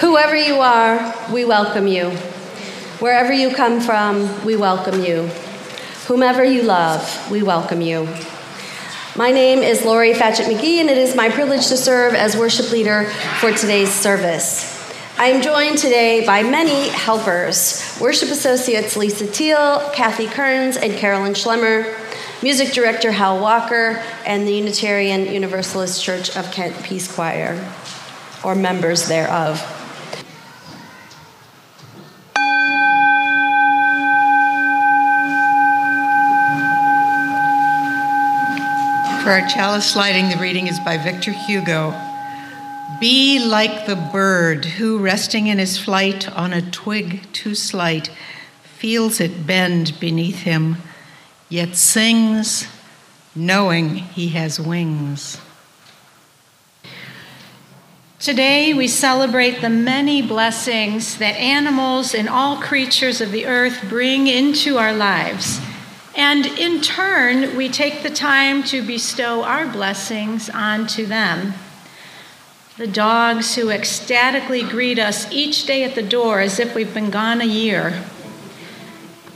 Whoever you are, we welcome you. Wherever you come from, we welcome you. Whomever you love, we welcome you. My name is Lori Fatchett McGee, and it is my privilege to serve as worship leader for today's service. I am joined today by many helpers worship associates Lisa Teal, Kathy Kearns, and Carolyn Schlemmer, music director Hal Walker, and the Unitarian Universalist Church of Kent Peace Choir, or members thereof. For our chalice lighting, the reading is by Victor Hugo. Be like the bird who, resting in his flight on a twig too slight, feels it bend beneath him, yet sings, knowing he has wings. Today, we celebrate the many blessings that animals and all creatures of the earth bring into our lives. And in turn, we take the time to bestow our blessings onto them. The dogs who ecstatically greet us each day at the door as if we've been gone a year.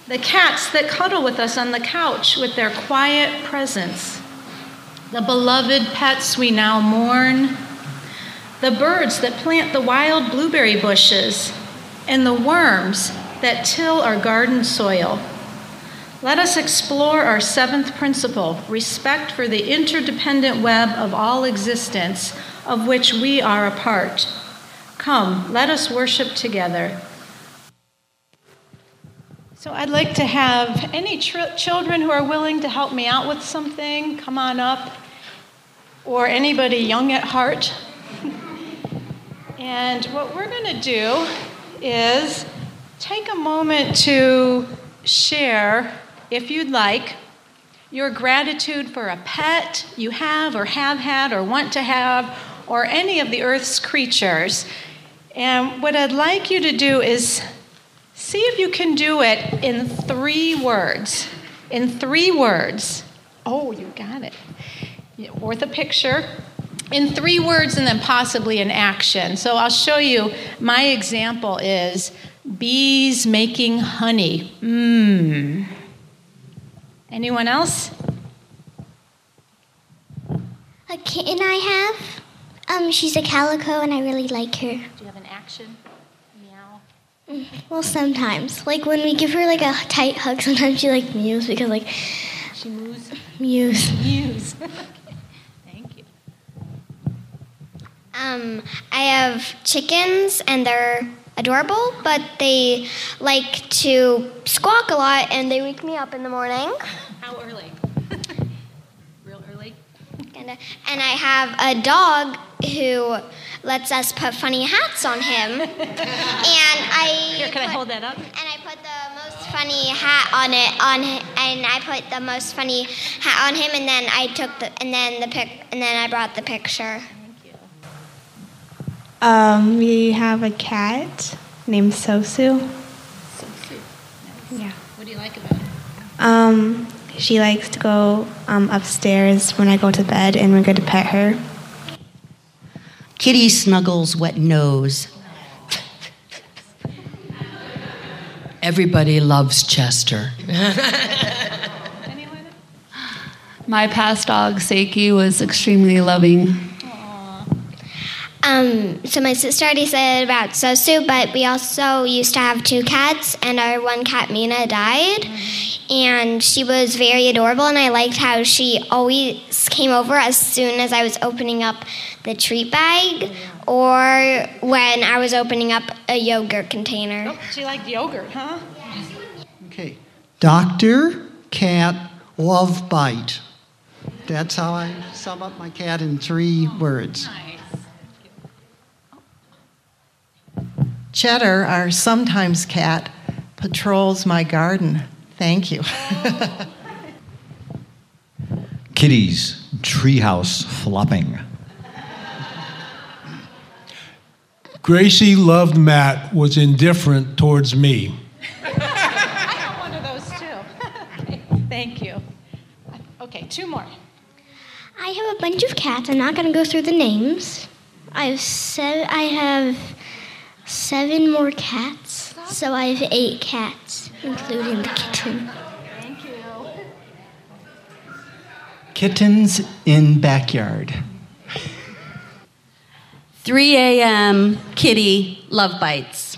The cats that cuddle with us on the couch with their quiet presence. The beloved pets we now mourn. The birds that plant the wild blueberry bushes. And the worms that till our garden soil. Let us explore our seventh principle respect for the interdependent web of all existence, of which we are a part. Come, let us worship together. So, I'd like to have any tr- children who are willing to help me out with something come on up, or anybody young at heart. and what we're going to do is take a moment to share if you'd like, your gratitude for a pet you have or have had or want to have, or any of the earth's creatures. And what I'd like you to do is see if you can do it in three words. In three words. Oh, you got it. Worth a picture. In three words and then possibly an action. So I'll show you. My example is bees making honey. Mmm. Anyone else? A kitten I have. Um, she's a calico, and I really like her. Do you have an action? Meow. Mm, well, sometimes, like when we give her like a tight hug, sometimes she like mews because like she moves. Mews. Mews. Thank you. Um, I have chickens, and they're adorable, but they like to squawk a lot and they wake me up in the morning. How early? Real early? And, and I have a dog who lets us put funny hats on him. and I Here, can put, I hold that up? And I put the most funny hat on it on and I put the most funny hat on him and then I took the and then the pic and then I brought the picture. Um, we have a cat named Sosu. Sosu. Nice. Yeah. What do you like about her? Um, she likes to go um, upstairs when I go to bed, and we're going to pet her. Kitty snuggles wet nose. Everybody loves Chester. My past dog, Seiki, was extremely loving. Um, so my sister already said about Sosu, but we also used to have two cats, and our one cat Mina died, and she was very adorable, and I liked how she always came over as soon as I was opening up the treat bag, or when I was opening up a yogurt container. Oh, she liked yogurt, huh? Okay, doctor, cat, love bite. That's how I sum up my cat in three words. Cheddar, our sometimes cat, patrols my garden. Thank you. Kitty's treehouse flopping. Gracie loved Matt, was indifferent towards me. I got one of those too. thank you. Okay, two more. I have a bunch of cats. I'm not going to go through the names. I've said I have Seven more cats. So I have eight cats, including the kitten. Thank you. Kittens in backyard. 3 a.m. kitty love bites.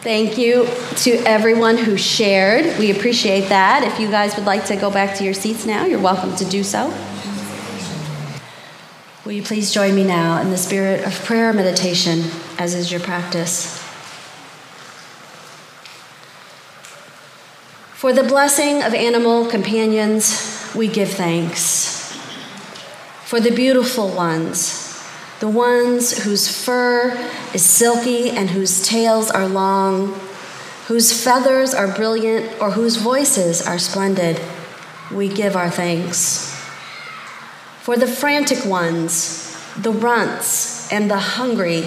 Thank you to everyone who shared. We appreciate that. If you guys would like to go back to your seats now, you're welcome to do so. Will you please join me now in the spirit of prayer meditation, as is your practice? For the blessing of animal companions, we give thanks. For the beautiful ones, the ones whose fur is silky and whose tails are long, whose feathers are brilliant or whose voices are splendid, we give our thanks. For the frantic ones, the runts and the hungry,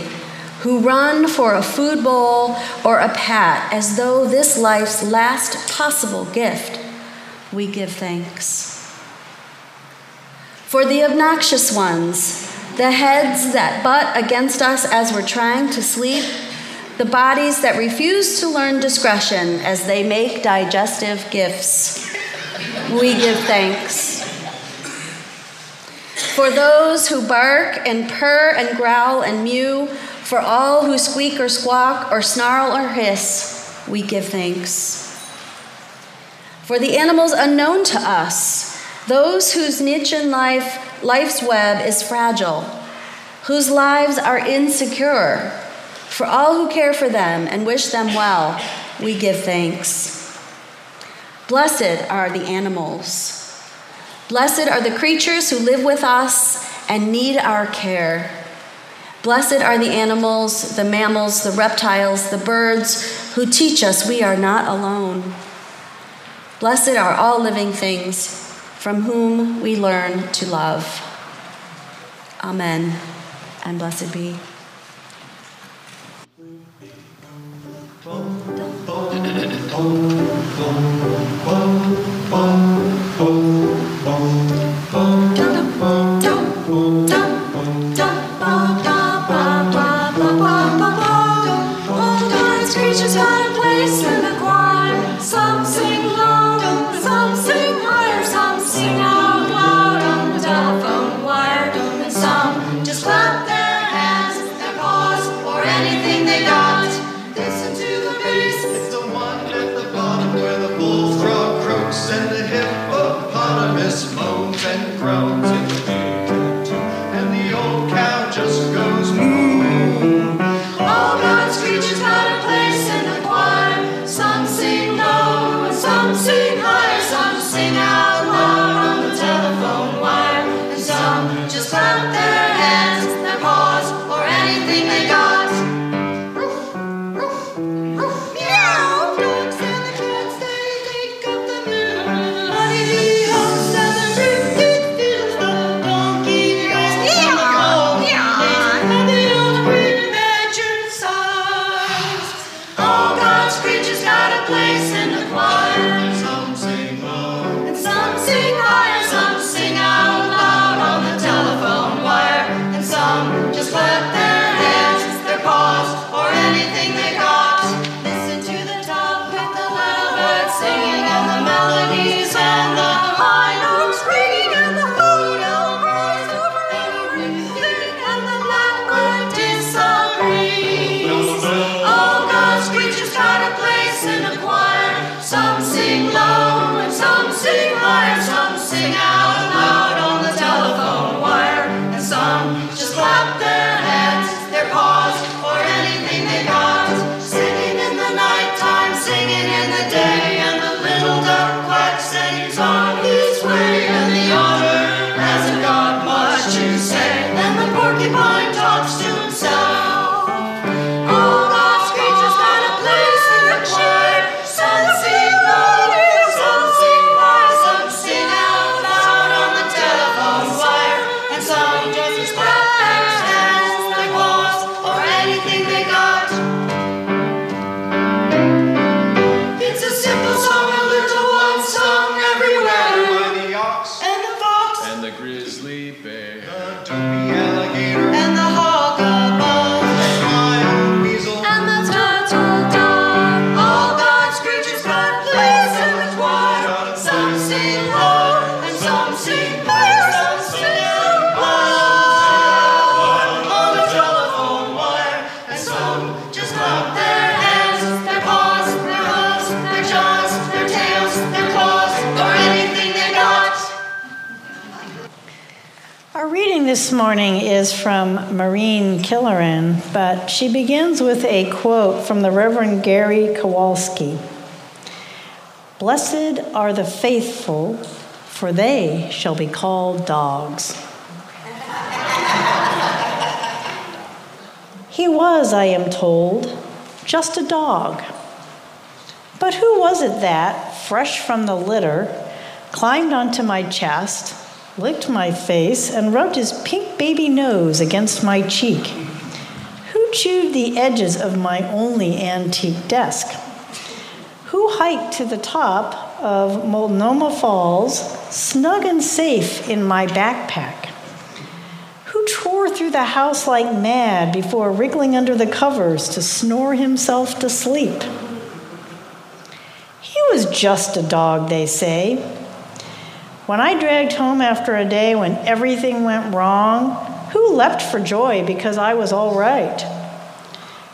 who run for a food bowl or a pat as though this life's last possible gift, we give thanks. For the obnoxious ones, the heads that butt against us as we're trying to sleep, the bodies that refuse to learn discretion as they make digestive gifts. We give thanks. For those who bark and purr and growl and mew, for all who squeak or squawk or snarl or hiss, we give thanks. For the animals unknown to us, those whose niche in life, life's web is fragile, whose lives are insecure, for all who care for them and wish them well, we give thanks. Blessed are the animals. Blessed are the creatures who live with us and need our care. Blessed are the animals, the mammals, the reptiles, the birds who teach us we are not alone. Blessed are all living things from whom we learn to love. Amen. And blessed be. this morning is from Maureen Killoran, but she begins with a quote from the Reverend Gary Kowalski Blessed are the faithful, for they shall be called dogs. he was, I am told, just a dog. But who was it that, fresh from the litter, climbed onto my chest, licked my face, and rubbed his pink baby nose against my cheek. Who chewed the edges of my only antique desk? Who hiked to the top of Multnomah Falls, snug and safe in my backpack? Who tore through the house like mad before wriggling under the covers to snore himself to sleep? He was just a dog, they say, when I dragged home after a day when everything went wrong, who leapt for joy because I was all right?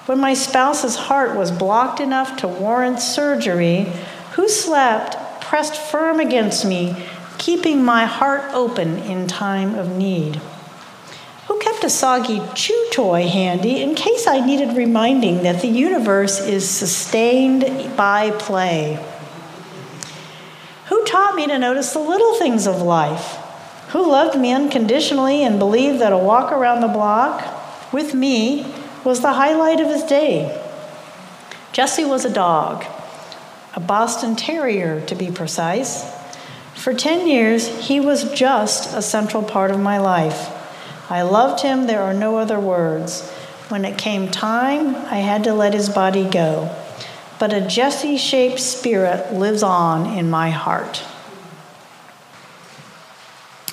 When my spouse's heart was blocked enough to warrant surgery, who slept pressed firm against me, keeping my heart open in time of need? Who kept a soggy chew toy handy in case I needed reminding that the universe is sustained by play? Who taught me to notice the little things of life? Who loved me unconditionally and believed that a walk around the block with me was the highlight of his day? Jesse was a dog, a Boston Terrier to be precise. For 10 years, he was just a central part of my life. I loved him, there are no other words. When it came time, I had to let his body go but a Jesse shaped spirit lives on in my heart.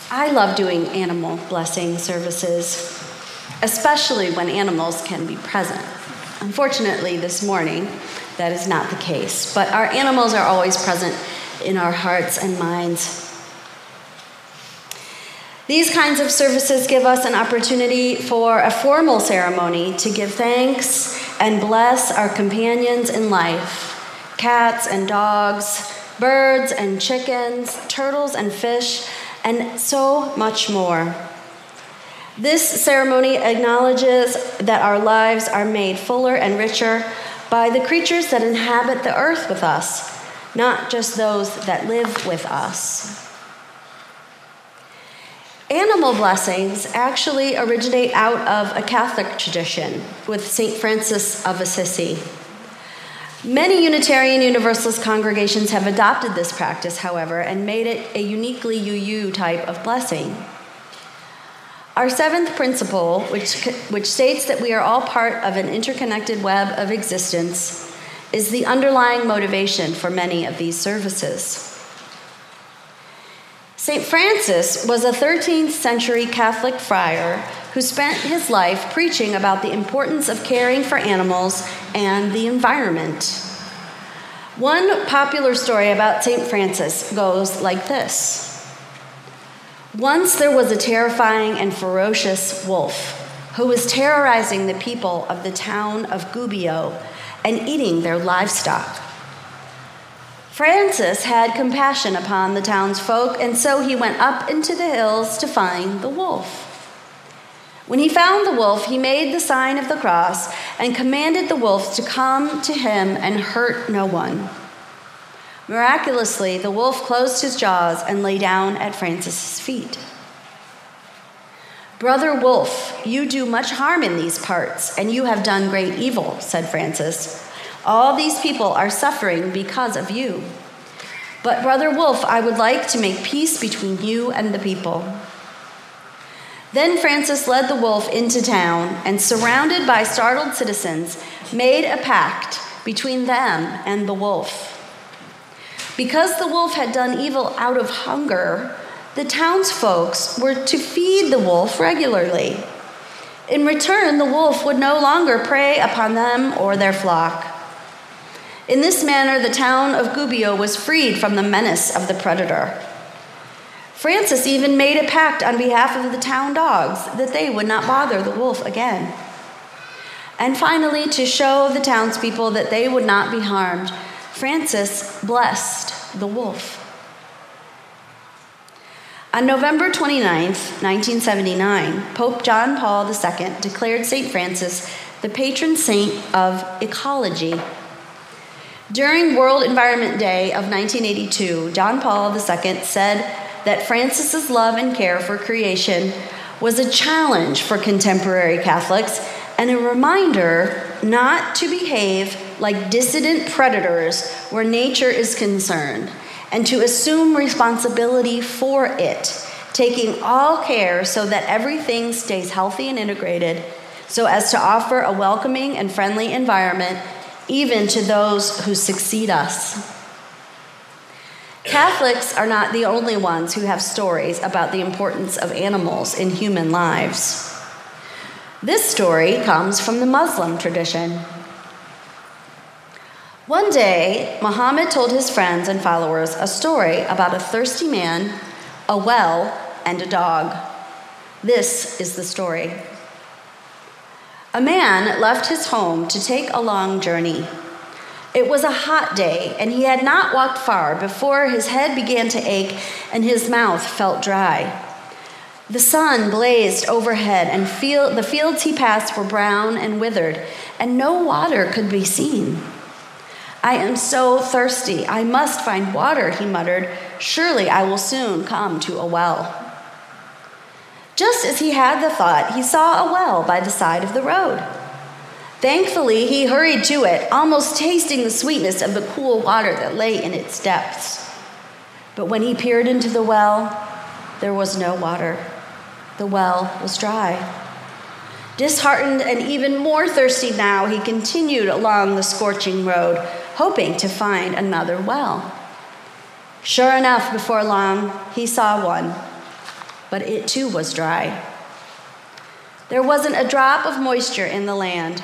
I love doing animal blessing services, especially when animals can be present. Unfortunately, this morning, that is not the case, but our animals are always present in our hearts and minds. These kinds of services give us an opportunity for a formal ceremony to give thanks and bless our companions in life cats and dogs, birds and chickens, turtles and fish, and so much more. This ceremony acknowledges that our lives are made fuller and richer by the creatures that inhabit the earth with us, not just those that live with us. Animal blessings actually originate out of a Catholic tradition with St. Francis of Assisi. Many Unitarian Universalist congregations have adopted this practice, however, and made it a uniquely UU type of blessing. Our seventh principle, which, which states that we are all part of an interconnected web of existence, is the underlying motivation for many of these services. St. Francis was a 13th century Catholic friar who spent his life preaching about the importance of caring for animals and the environment. One popular story about St. Francis goes like this Once there was a terrifying and ferocious wolf who was terrorizing the people of the town of Gubbio and eating their livestock. Francis had compassion upon the townsfolk, and so he went up into the hills to find the wolf. When he found the wolf, he made the sign of the cross and commanded the wolf to come to him and hurt no one. Miraculously, the wolf closed his jaws and lay down at Francis's feet. Brother Wolf, you do much harm in these parts, and you have done great evil, said Francis. All these people are suffering because of you. But, Brother Wolf, I would like to make peace between you and the people. Then Francis led the wolf into town and, surrounded by startled citizens, made a pact between them and the wolf. Because the wolf had done evil out of hunger, the townsfolk were to feed the wolf regularly. In return, the wolf would no longer prey upon them or their flock. In this manner, the town of Gubbio was freed from the menace of the predator. Francis even made a pact on behalf of the town dogs that they would not bother the wolf again. And finally, to show the townspeople that they would not be harmed, Francis blessed the wolf. On November 29, 1979, Pope John Paul II declared St. Francis the patron saint of ecology. During World Environment Day of 1982, John Paul II said that Francis's love and care for creation was a challenge for contemporary Catholics and a reminder not to behave like dissident predators where nature is concerned and to assume responsibility for it, taking all care so that everything stays healthy and integrated so as to offer a welcoming and friendly environment even to those who succeed us. Catholics are not the only ones who have stories about the importance of animals in human lives. This story comes from the Muslim tradition. One day, Muhammad told his friends and followers a story about a thirsty man, a well, and a dog. This is the story. A man left his home to take a long journey. It was a hot day, and he had not walked far before his head began to ache and his mouth felt dry. The sun blazed overhead, and the fields he passed were brown and withered, and no water could be seen. I am so thirsty. I must find water, he muttered. Surely I will soon come to a well. Just as he had the thought, he saw a well by the side of the road. Thankfully, he hurried to it, almost tasting the sweetness of the cool water that lay in its depths. But when he peered into the well, there was no water. The well was dry. Disheartened and even more thirsty now, he continued along the scorching road, hoping to find another well. Sure enough, before long, he saw one but it too was dry. There wasn't a drop of moisture in the land.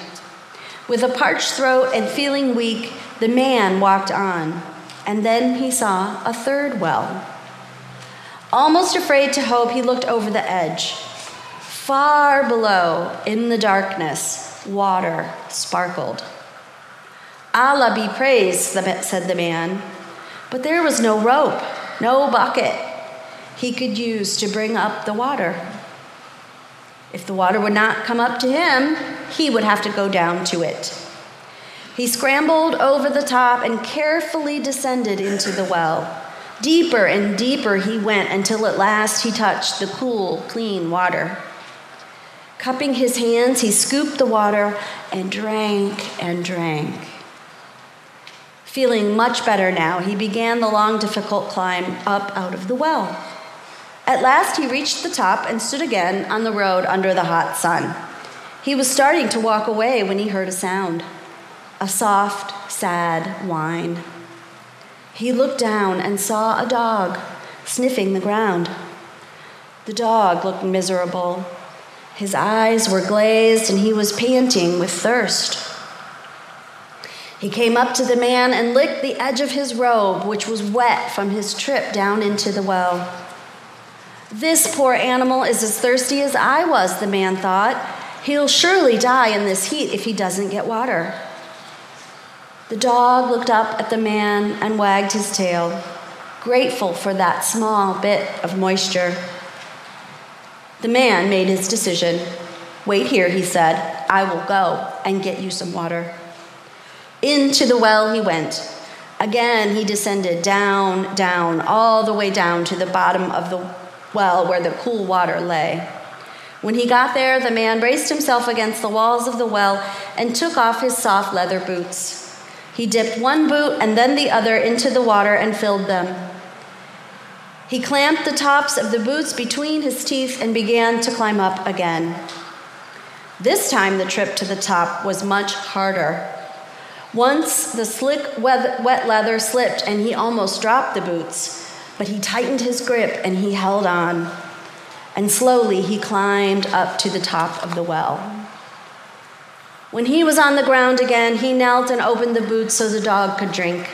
With a parched throat and feeling weak, the man walked on, and then he saw a third well. Almost afraid to hope, he looked over the edge. Far below, in the darkness, water sparkled. Allah be praised, said the man. But there was no rope, no bucket, he could use to bring up the water. If the water would not come up to him, he would have to go down to it. He scrambled over the top and carefully descended into the well. Deeper and deeper he went until at last he touched the cool, clean water. Cupping his hands, he scooped the water and drank and drank. Feeling much better now, he began the long, difficult climb up out of the well. At last he reached the top and stood again on the road under the hot sun. He was starting to walk away when he heard a sound a soft, sad whine. He looked down and saw a dog sniffing the ground. The dog looked miserable. His eyes were glazed and he was panting with thirst. He came up to the man and licked the edge of his robe, which was wet from his trip down into the well. This poor animal is as thirsty as I was, the man thought. He'll surely die in this heat if he doesn't get water. The dog looked up at the man and wagged his tail, grateful for that small bit of moisture. The man made his decision. Wait here, he said. I will go and get you some water. Into the well he went. Again, he descended down, down, all the way down to the bottom of the well where the cool water lay. When he got there, the man braced himself against the walls of the well and took off his soft leather boots. He dipped one boot and then the other into the water and filled them. He clamped the tops of the boots between his teeth and began to climb up again. This time, the trip to the top was much harder. Once the slick, wet leather slipped and he almost dropped the boots. But he tightened his grip and he held on. And slowly he climbed up to the top of the well. When he was on the ground again, he knelt and opened the boots so the dog could drink.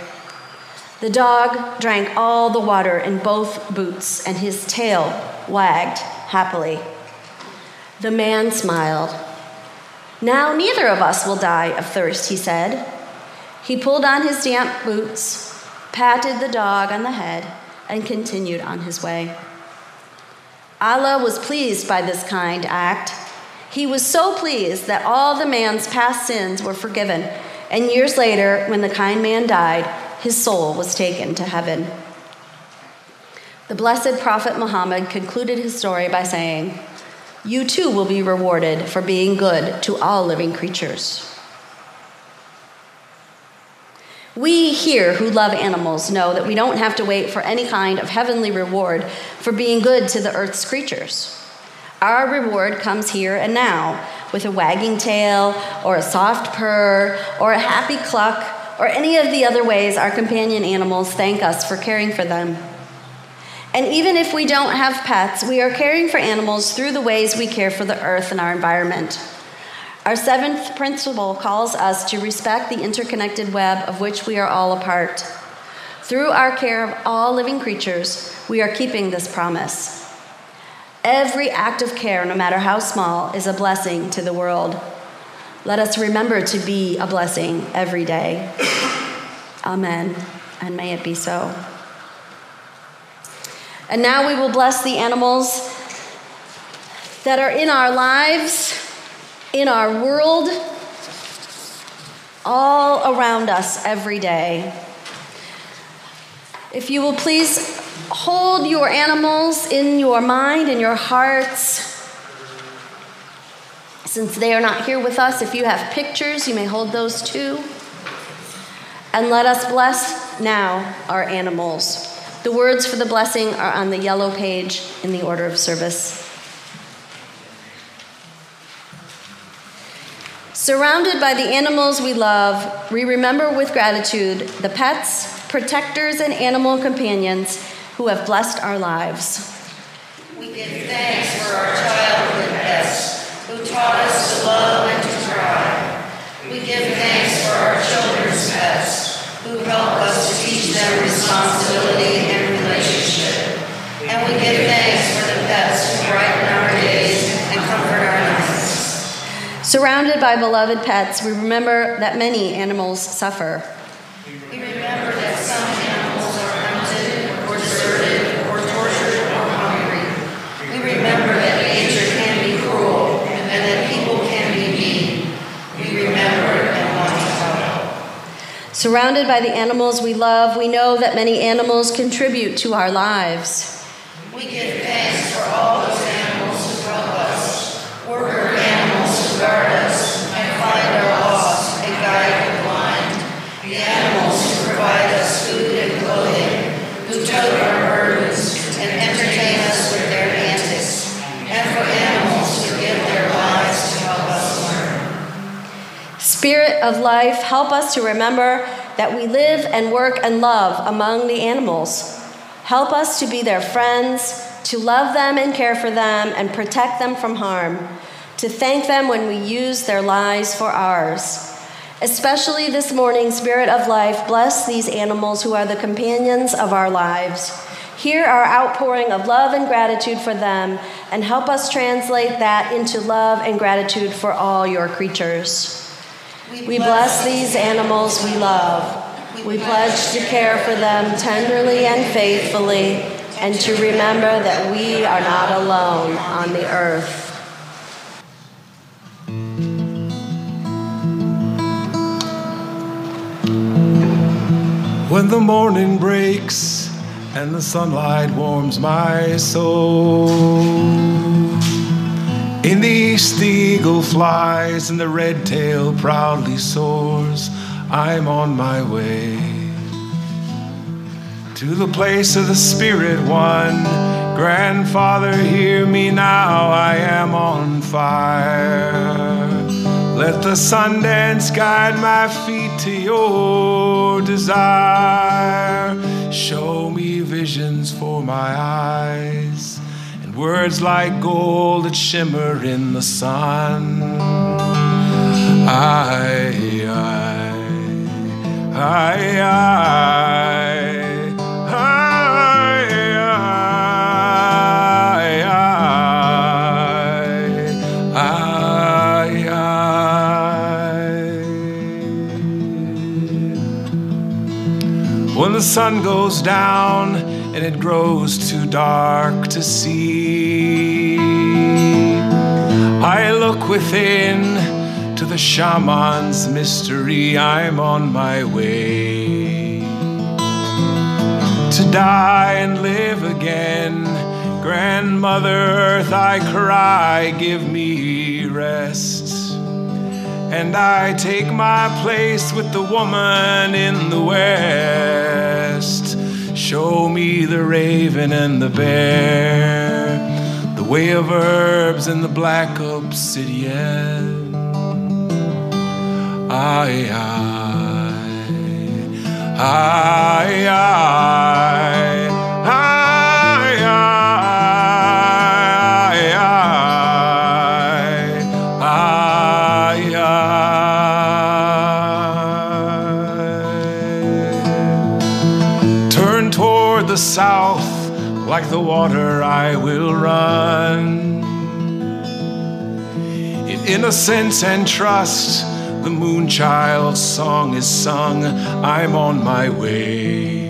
The dog drank all the water in both boots, and his tail wagged happily. The man smiled. Now neither of us will die of thirst, he said. He pulled on his damp boots, patted the dog on the head, and continued on his way. Allah was pleased by this kind act. He was so pleased that all the man's past sins were forgiven, and years later, when the kind man died, his soul was taken to heaven. The blessed Prophet Muhammad concluded his story by saying, You too will be rewarded for being good to all living creatures. We here who love animals know that we don't have to wait for any kind of heavenly reward for being good to the earth's creatures. Our reward comes here and now with a wagging tail, or a soft purr, or a happy cluck, or any of the other ways our companion animals thank us for caring for them. And even if we don't have pets, we are caring for animals through the ways we care for the earth and our environment. Our seventh principle calls us to respect the interconnected web of which we are all a part. Through our care of all living creatures, we are keeping this promise. Every act of care, no matter how small, is a blessing to the world. Let us remember to be a blessing every day. Amen. And may it be so. And now we will bless the animals that are in our lives in our world, all around us every day. If you will please hold your animals in your mind and your hearts. Since they are not here with us, if you have pictures, you may hold those too. And let us bless now our animals. The words for the blessing are on the yellow page in the order of service. Surrounded by the animals we love, we remember with gratitude the pets, protectors, and animal companions who have blessed our lives. We give thanks for our childhood pets who taught us to love and to try. We give thanks for our children's pets who help us to teach them responsibility and relationship. And we give thanks for the pets who brighten our days and comfort our nights. Surrounded by beloved pets, we remember that many animals suffer. We remember that some animals are hunted or deserted or tortured or hungry. We remember that nature can be cruel and that people can be mean. We remember and want to help. Surrounded by the animals we love, we know that many animals contribute to our lives. We give thanks for all those animals who help us, worker animals who guard us and find our the animals who provide us food and clothing, who our and entertain us with their antics, and for animals who give their lives to us. Spirit of life, help us to remember that we live and work and love among the animals. Help us to be their friends, to love them and care for them and protect them from harm, to thank them when we use their lives for ours. Especially this morning, Spirit of Life, bless these animals who are the companions of our lives. Hear our outpouring of love and gratitude for them, and help us translate that into love and gratitude for all your creatures. We bless these animals we love. We pledge to care for them tenderly and faithfully, and to remember that we are not alone on the earth. When the morning breaks and the sunlight warms my soul. In the east, the eagle flies and the red tail proudly soars. I'm on my way to the place of the Spirit One. Grandfather, hear me now, I am on fire. Let the sun dance guide my feet to your desire. Show me visions for my eyes and words like gold that shimmer in the sun. I, I, I, I. the sun goes down and it grows too dark to see. I look within to the shaman's mystery. I'm on my way to die and live again. Grandmother Earth, I cry, give me rest. And I take my place with the woman in the west. Show me the raven and the bear, the way of herbs and the black obsidian. Aye, aye, the south like the water I will run. In innocence and trust, the moonchild's song is sung. I'm on my way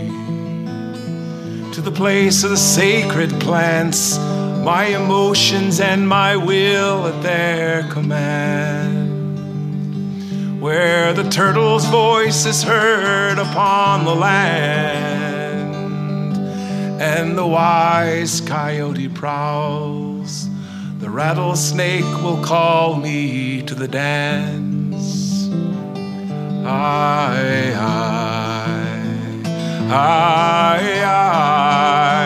to the place of the sacred plants, my emotions and my will at their command. Where the turtle's voice is heard upon the land, and the wise coyote prowls, the rattlesnake will call me to the dance. Aye, aye, aye, aye,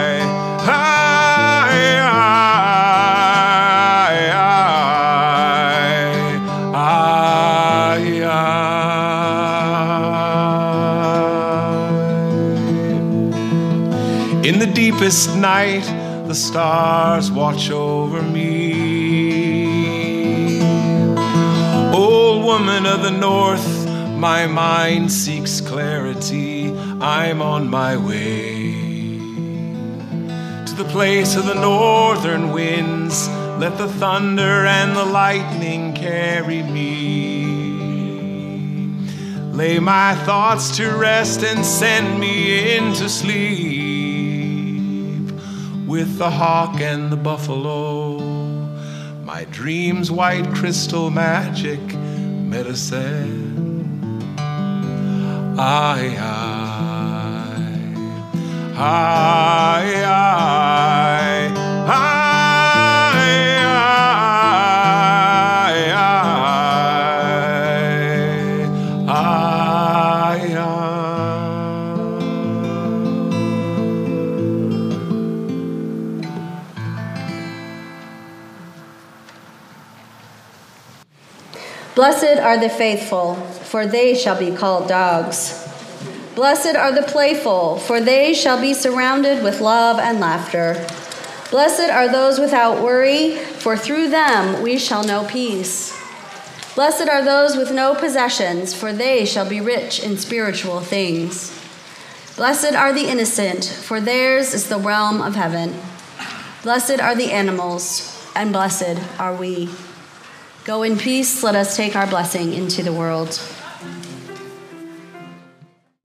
In the deepest night, the stars watch over me. Old woman of the north, my mind seeks clarity. I'm on my way to the place of the northern winds. Let the thunder and the lightning carry me. Lay my thoughts to rest and send me into sleep with the hawk and the buffalo. My dreams, white crystal magic medicine. Aye, aye, aye, aye, are the faithful, for they shall be called dogs. Blessed are the playful, for they shall be surrounded with love and laughter. Blessed are those without worry, for through them we shall know peace. Blessed are those with no possessions, for they shall be rich in spiritual things. Blessed are the innocent, for theirs is the realm of heaven. Blessed are the animals, and blessed are we. Go in peace, let us take our blessing into the world.